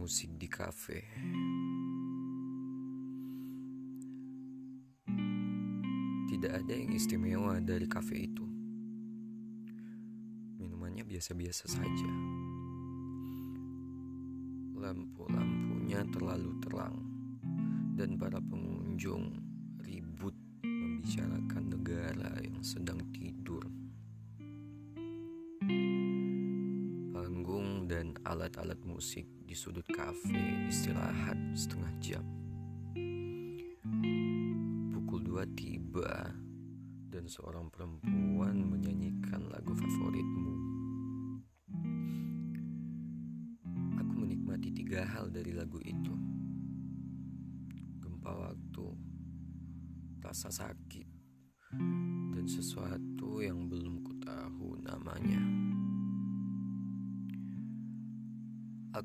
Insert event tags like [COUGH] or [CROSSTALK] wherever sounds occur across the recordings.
musik di kafe. Tidak ada yang istimewa dari kafe itu. Minumannya biasa-biasa saja. Lampu-lampunya terlalu terang dan para pengunjung ribut membicarakan negara yang sedang alat-alat musik di sudut kafe istirahat setengah jam. Pukul dua tiba dan seorang perempuan menyanyikan lagu favoritmu. Aku menikmati tiga hal dari lagu itu. Gempa waktu, rasa sakit, dan sesuatu yang belum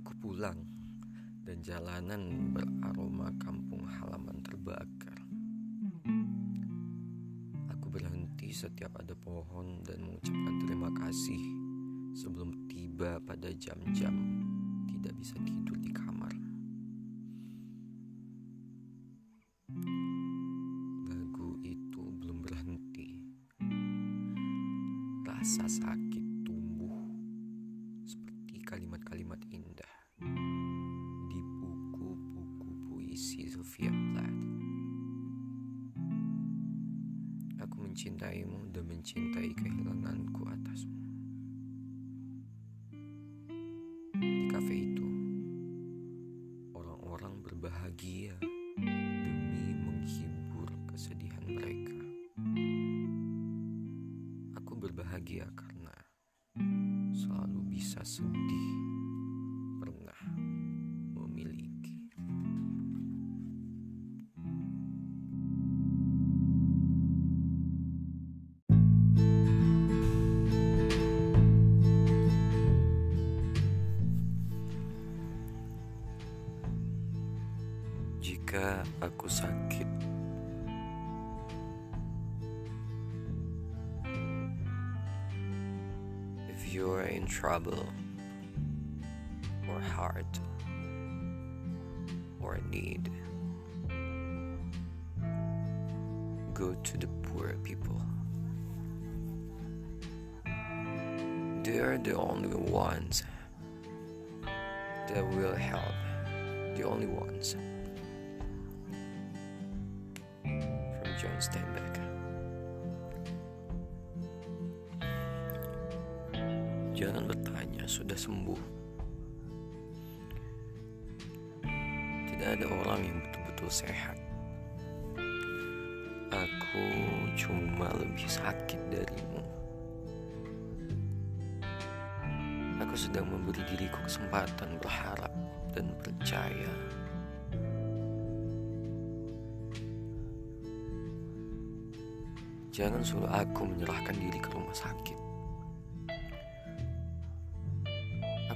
Aku pulang dan jalanan beraroma kampung halaman terbakar. Aku berhenti setiap ada pohon dan mengucapkan terima kasih sebelum tiba pada jam-jam tidak bisa tidur di kamar. Lagu itu belum berhenti. Rasa sakit mencintaimu dan mencintai kehilanganku atasmu. Trouble, or heart, or need, go to the poor people. They're the only ones that will help, the only ones. From John Steinbeck. Jangan bertanya, sudah sembuh. Tidak ada orang yang betul-betul sehat. Aku cuma lebih sakit darimu. Aku sedang memberi diriku kesempatan berharap dan percaya. Jangan suruh aku menyerahkan diri ke rumah sakit.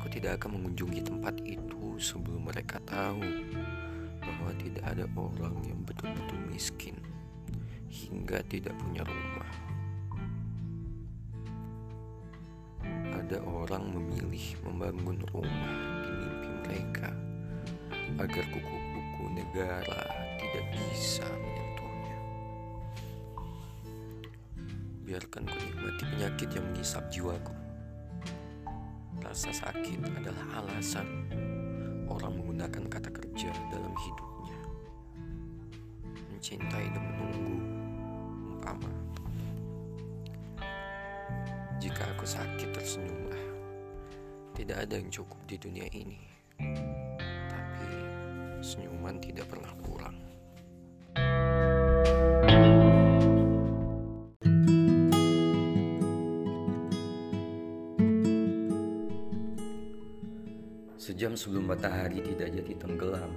Tidak akan mengunjungi tempat itu sebelum mereka tahu bahwa tidak ada orang yang betul-betul miskin hingga tidak punya rumah. Ada orang memilih membangun rumah di mimpi mereka agar kuku-kuku negara tidak bisa menyentuhnya. Biarkan ku nikmati penyakit yang mengisap jiwaku. Rasa sakit adalah alasan orang menggunakan kata kerja dalam hidupnya. Mencintai dan menunggu, umpama. Jika aku sakit tersenyumlah. Tidak ada yang cukup di dunia ini. Tapi senyuman tidak pernah kurang. Sejam sebelum matahari tidak jadi tenggelam.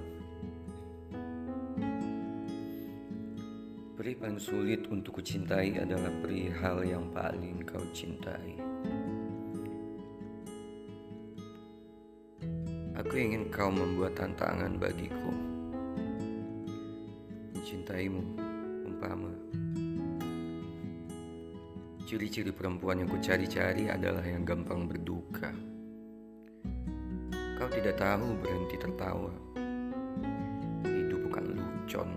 Peri paling sulit untuk kucintai adalah perihal yang paling kau cintai. Aku ingin kau membuat tantangan bagiku. Mencintaimu, umpama. Ciri-ciri perempuan yang ku cari-cari adalah yang gampang berduka. Kau tidak tahu berhenti tertawa. Hidup bukan lelucon,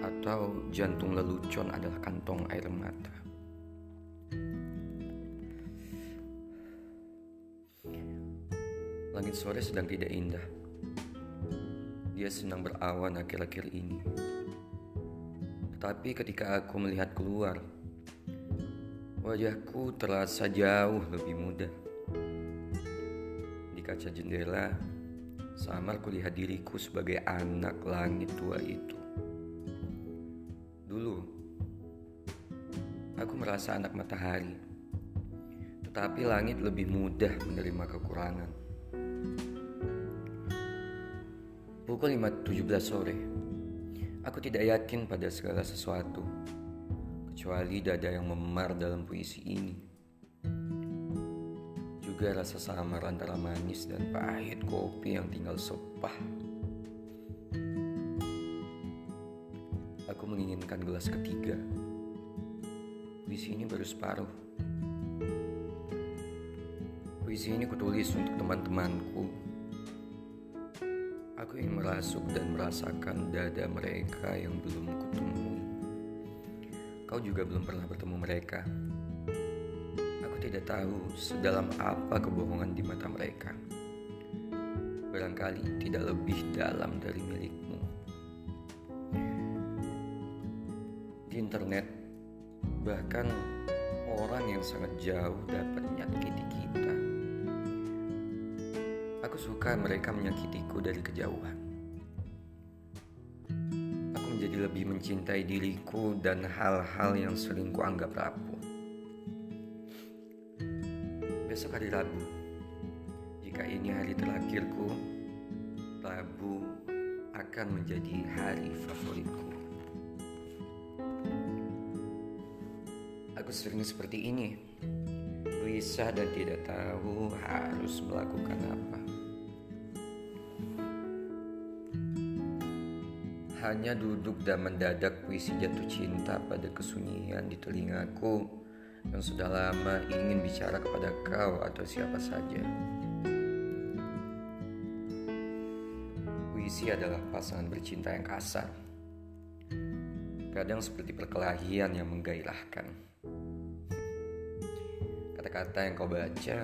atau jantung lelucon adalah kantong air mata. Langit sore sedang tidak indah. Dia senang berawan akhir-akhir ini. Tetapi ketika aku melihat keluar, wajahku terasa jauh lebih muda kaca jendela, samar kulihat diriku sebagai anak langit tua itu. Dulu, aku merasa anak matahari, tetapi langit lebih mudah menerima kekurangan. Pukul 5.17 sore, aku tidak yakin pada segala sesuatu, kecuali dada yang memar dalam puisi ini juga rasa samar antara manis dan pahit kopi yang tinggal sepah. Aku menginginkan gelas ketiga. Puisi ini baru separuh. Puisi ini kutulis untuk teman-temanku. Aku ingin merasuk dan merasakan dada mereka yang belum kutemui. Kau juga belum pernah bertemu mereka tidak tahu sedalam apa kebohongan di mata mereka. Barangkali tidak lebih dalam dari milikmu. Di internet, bahkan orang yang sangat jauh dapat menyakiti kita. Aku suka mereka menyakitiku dari kejauhan. Aku menjadi lebih mencintai diriku dan hal-hal yang sering kuanggap rapuh Jika ini hari terakhirku, Rabu akan menjadi hari favoritku. Aku sering seperti ini, gelisah dan tidak tahu harus melakukan apa. Hanya duduk dan mendadak puisi jatuh cinta pada kesunyian di telingaku yang sudah lama ingin bicara kepada kau atau siapa saja. Puisi adalah pasangan bercinta yang kasar. Kadang seperti perkelahian yang menggairahkan. Kata-kata yang kau baca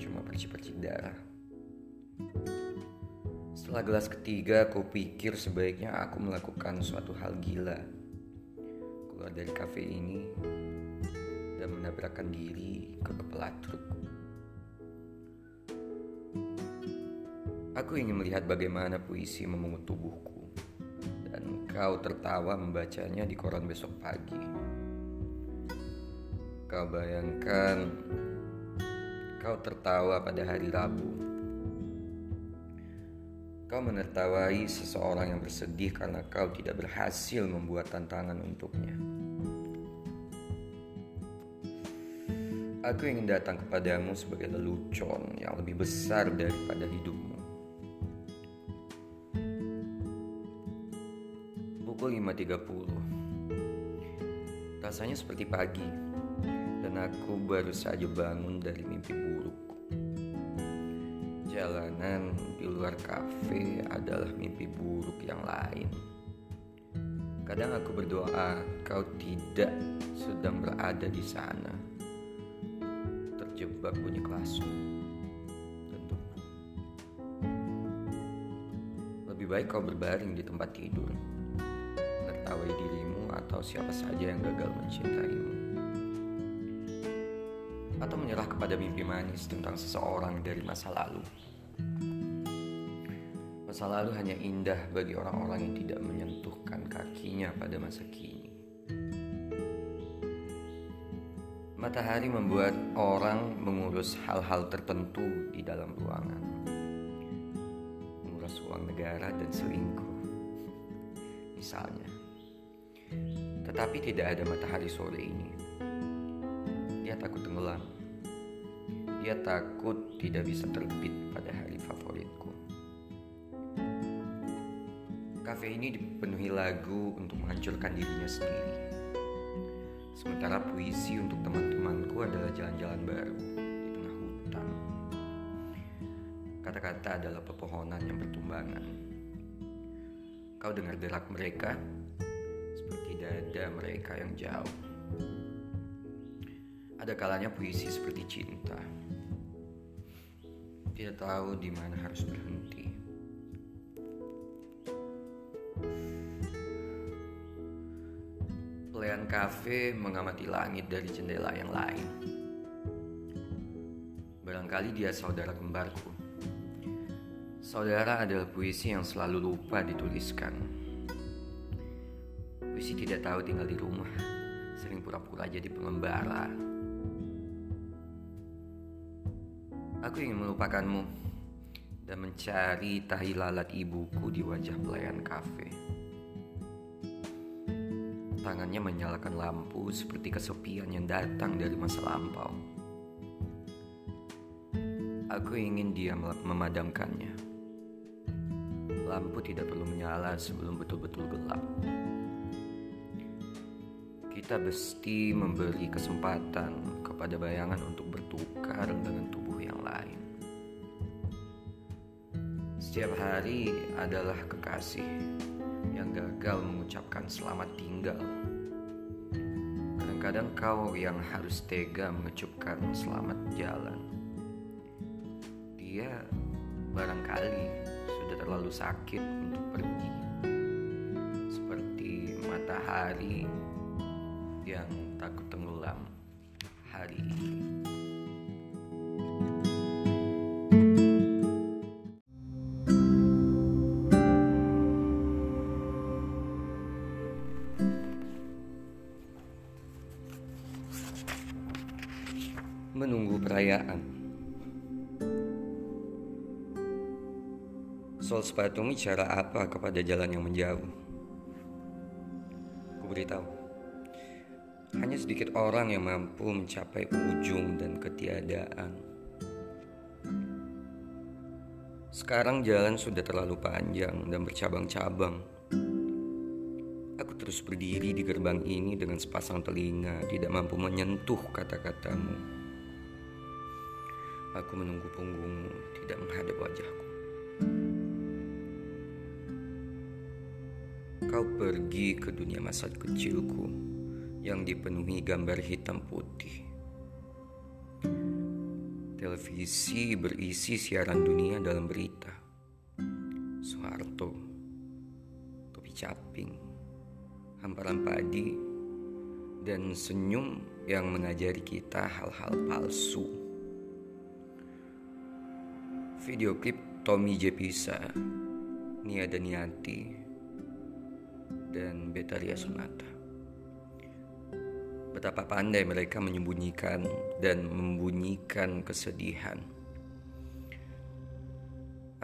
cuma percik-percik darah. Setelah gelas ketiga, aku pikir sebaiknya aku melakukan suatu hal gila. Keluar dari kafe ini menabrakkan diri ke kepala truk. Aku ingin melihat bagaimana puisi memungut tubuhku, dan kau tertawa membacanya di koran besok pagi. Kau bayangkan, kau tertawa pada hari Rabu. Kau menertawai seseorang yang bersedih karena kau tidak berhasil membuat tantangan untuknya. Aku ingin datang kepadamu sebagai lelucon yang lebih besar daripada hidupmu. Pukul 5.30 Rasanya seperti pagi Dan aku baru saja bangun dari mimpi buruk. Jalanan di luar kafe adalah mimpi buruk yang lain. Kadang aku berdoa kau tidak sedang berada di sana terjebak bunyi klasuk tentu. Lebih baik kau berbaring di tempat tidur. Menertawai dirimu atau siapa saja yang gagal mencintaimu. Atau menyerah kepada mimpi manis tentang seseorang dari masa lalu. Masa lalu hanya indah bagi orang-orang yang tidak menyentuhkan kakinya pada masa kini Matahari membuat orang mengurus hal-hal tertentu di dalam ruangan. Mengurus uang negara dan selingkuh. Misalnya. Tetapi tidak ada matahari sore ini. Dia takut tenggelam. Dia takut tidak bisa terbit pada hari favoritku. Kafe ini dipenuhi lagu untuk menghancurkan dirinya sendiri Sementara puisi untuk teman-temanku adalah jalan-jalan baru di tengah hutan. Kata-kata adalah pepohonan yang bertumbangan. Kau dengar derak mereka seperti dada mereka yang jauh. Ada kalanya puisi seperti cinta. Tidak tahu di mana harus berhenti. Kafe mengamati langit dari jendela yang lain. Barangkali dia saudara kembarku. Saudara adalah puisi yang selalu lupa dituliskan. Puisi tidak tahu tinggal di rumah, sering pura-pura jadi pengembara. Aku ingin melupakanmu dan mencari tahi lalat ibuku di wajah pelayan kafe. Tangannya menyalakan lampu seperti kesepian yang datang dari masa lampau. Aku ingin dia memadamkannya. Lampu tidak perlu menyala sebelum betul-betul gelap. Kita mesti memberi kesempatan kepada bayangan untuk bertukar dengan tubuh yang lain. Setiap hari adalah kekasih yang gagal mengucapkan selamat tinggal. Kadang-kadang kau yang harus tega mengecupkan selamat jalan. Dia barangkali sudah terlalu sakit untuk pergi. Seperti matahari yang takut tenggelam hari ini. Menunggu perayaan. Soal sepatumu cara apa kepada jalan yang menjauh? Ku beritahu, hanya sedikit orang yang mampu mencapai ujung dan ketiadaan. Sekarang jalan sudah terlalu panjang dan bercabang-cabang. Aku terus berdiri di gerbang ini dengan sepasang telinga, tidak mampu menyentuh kata-katamu. Aku menunggu punggungmu tidak menghadap wajahku. Kau pergi ke dunia masa kecilku yang dipenuhi gambar hitam putih. Televisi berisi siaran dunia dalam berita. Soeharto, topi caping, hamparan padi, dan senyum yang mengajari kita hal-hal palsu video klip Tommy J. Pisa, Nia Daniati, dan Betaria Sonata. Betapa pandai mereka menyembunyikan dan membunyikan kesedihan.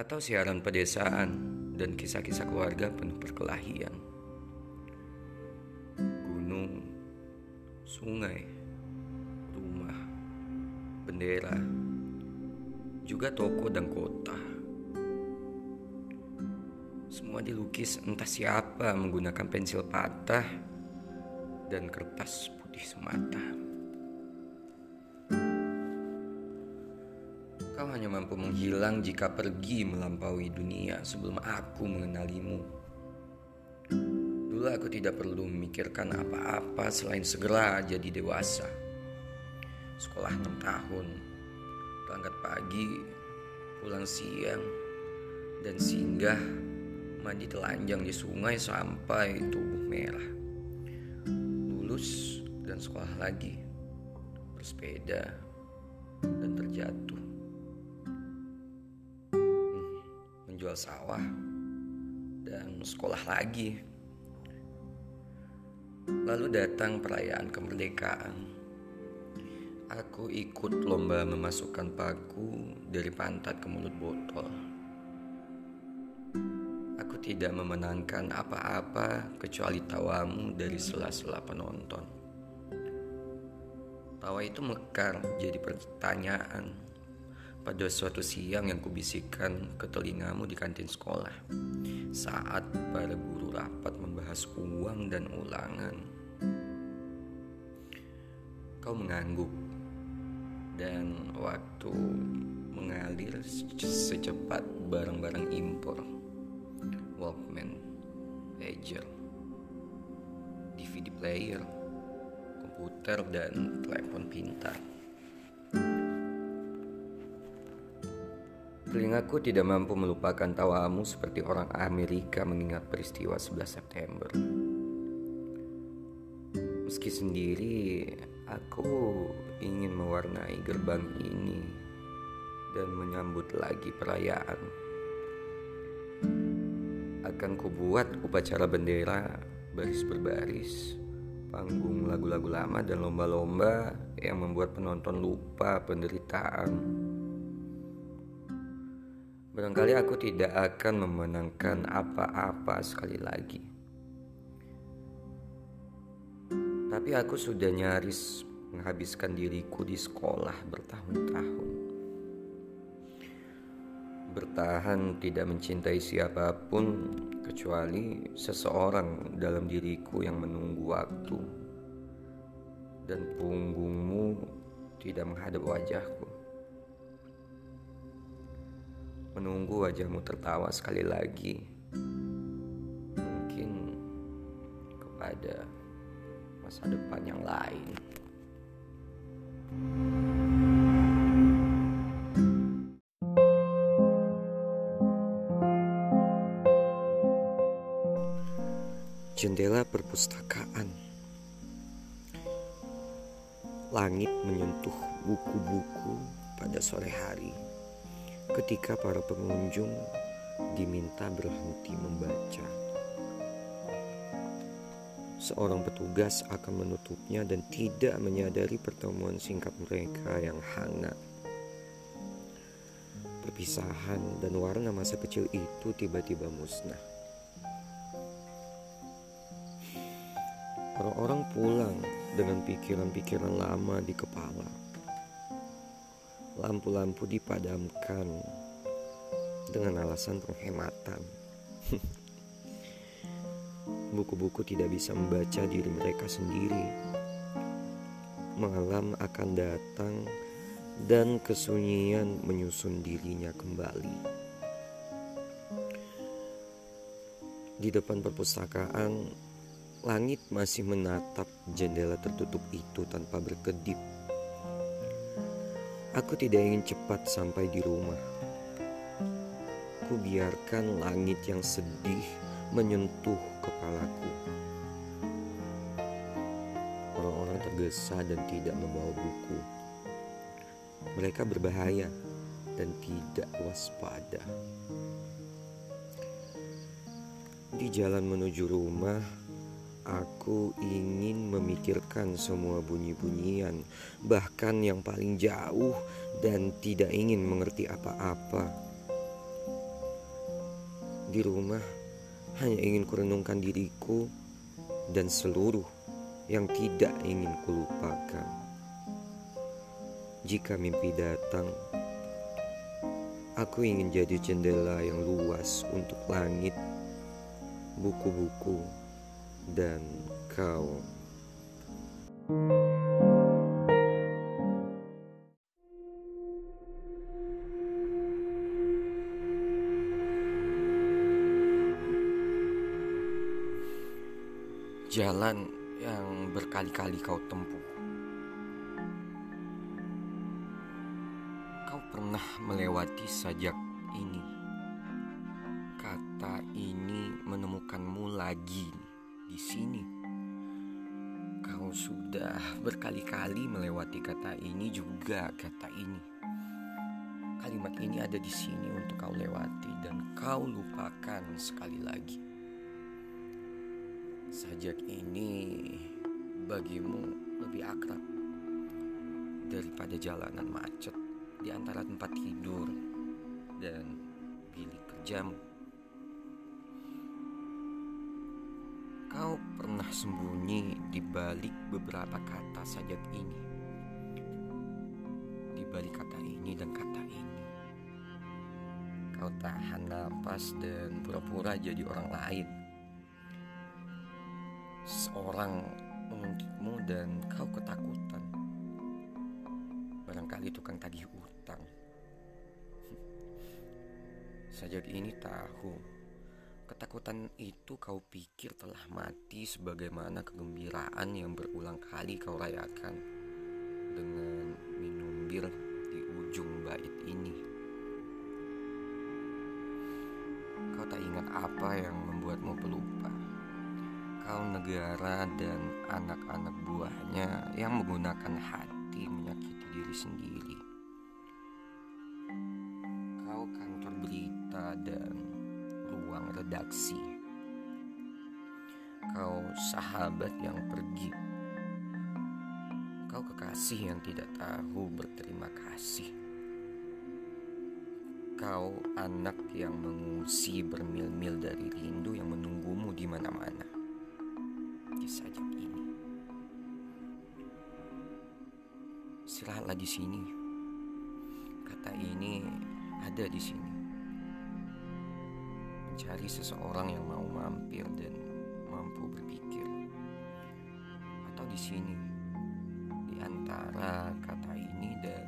Atau siaran pedesaan dan kisah-kisah keluarga penuh perkelahian. Gunung, sungai, rumah, bendera, juga toko dan kota. Semua dilukis entah siapa menggunakan pensil patah dan kertas putih semata. Kau hanya mampu menghilang jika pergi melampaui dunia sebelum aku mengenalimu. Dulu aku tidak perlu memikirkan apa-apa selain segera jadi dewasa. Sekolah 6 tahun, berangkat pagi, pulang siang, dan singgah mandi telanjang di sungai sampai tubuh merah. Lulus dan sekolah lagi, bersepeda dan terjatuh. Hmm, menjual sawah dan sekolah lagi. Lalu datang perayaan kemerdekaan Aku ikut lomba memasukkan paku dari pantat ke mulut botol. Aku tidak memenangkan apa-apa kecuali tawamu dari sela-sela penonton. Tawa itu mekar jadi pertanyaan pada suatu siang yang kubisikkan ke telingamu di kantin sekolah saat para guru rapat membahas uang dan ulangan. Kau mengangguk dan waktu mengalir secepat barang-barang impor Walkman, pager, DVD player, komputer dan telepon pintar. Telingaku tidak mampu melupakan tawamu seperti orang Amerika mengingat peristiwa 11 September. Meski sendiri, aku ingin mewarnai gerbang ini dan menyambut lagi perayaan. Akan kubuat upacara bendera baris berbaris, panggung lagu-lagu lama dan lomba-lomba yang membuat penonton lupa penderitaan. Barangkali aku tidak akan memenangkan apa-apa sekali lagi. Tapi aku sudah nyaris menghabiskan diriku di sekolah bertahun-tahun. Bertahan tidak mencintai siapa pun kecuali seseorang dalam diriku yang menunggu waktu. Dan punggungmu tidak menghadap wajahku. Menunggu wajahmu tertawa sekali lagi. Mungkin kepada masa depan yang lain. Jendela perpustakaan. Langit menyentuh buku-buku pada sore hari ketika para pengunjung diminta berhenti membaca seorang petugas akan menutupnya dan tidak menyadari pertemuan singkat mereka yang hangat. Perpisahan dan warna masa kecil itu tiba-tiba musnah. Orang-orang pulang dengan pikiran-pikiran lama di kepala. Lampu-lampu dipadamkan dengan alasan penghematan. Buku-buku tidak bisa membaca diri mereka sendiri. Malam akan datang dan kesunyian menyusun dirinya kembali. Di depan perpustakaan, langit masih menatap jendela tertutup itu tanpa berkedip. Aku tidak ingin cepat sampai di rumah. Ku biarkan langit yang sedih menyentuh kepalaku. Orang-orang tergesa dan tidak membawa buku. Mereka berbahaya dan tidak waspada. Di jalan menuju rumah, aku ingin memikirkan semua bunyi-bunyian, bahkan yang paling jauh, dan tidak ingin mengerti apa-apa. Di rumah, hanya ingin kurenungkan diriku dan seluruh yang tidak ingin kulupakan. Jika mimpi datang, aku ingin jadi jendela yang luas untuk langit, buku-buku, dan kau. thank you jalan yang berkali-kali kau tempuh. Kau pernah melewati sajak ini. Kata ini menemukanmu lagi di sini. Kau sudah berkali-kali melewati kata ini juga kata ini. Kalimat ini ada di sini untuk kau lewati dan kau lupakan sekali lagi. Sajak ini bagimu lebih akrab daripada jalanan macet di antara tempat tidur dan bilik kerjamu. Kau pernah sembunyi di balik beberapa kata sajak ini. Di balik kata ini dan kata ini. Kau tahan nafas dan pura-pura jadi orang lain seorang menuntutmu dan kau ketakutan. Barangkali kali tukang tagih utang. [LAUGHS] Sajak ini tahu Ketakutan itu kau pikir telah mati sebagaimana kegembiraan yang berulang kali kau rayakan dengan minum bir di ujung bait ini. Kau tak ingat apa yang membuatmu pelupa. Kau negara dan anak-anak buahnya yang menggunakan hati menyakiti diri sendiri. Kau kantor berita dan ruang redaksi. Kau sahabat yang pergi. Kau kekasih yang tidak tahu berterima kasih. Kau anak yang mengungsi bermil-mil dari rindu yang menunggumu di mana-mana. Sajak ini. Istirahatlah di sini. Kata ini ada di sini mencari seseorang yang mau mampir dan mampu berpikir. Atau di sini, di antara kata ini dan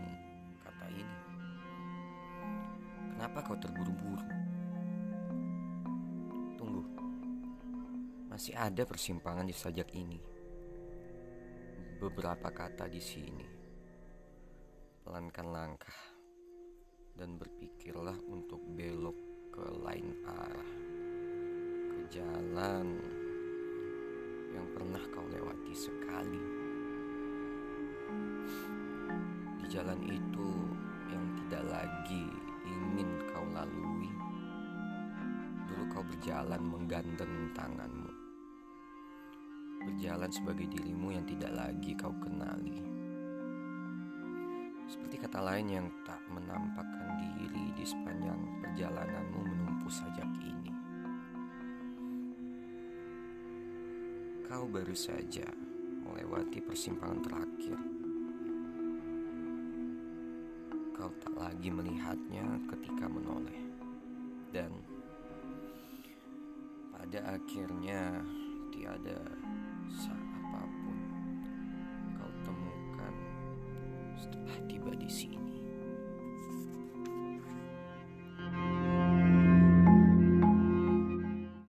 kata ini. Kenapa kau terburu-buru? Masih ada persimpangan di sajak ini. Beberapa kata di sini. Pelankan langkah dan berpikirlah untuk belok ke lain arah, ke jalan yang pernah kau lewati sekali. Di jalan itu yang tidak lagi ingin kau lalui, dulu kau berjalan menggandeng tanganmu, berjalan sebagai dirimu yang tidak lagi kau kenali. Seperti kata lain yang tak menampakkan diri di sepanjang perjalananmu menumpu sajak ini. Kau baru saja melewati persimpangan terakhir. Kau tak lagi melihatnya ketika menoleh. Dan pada akhirnya tiada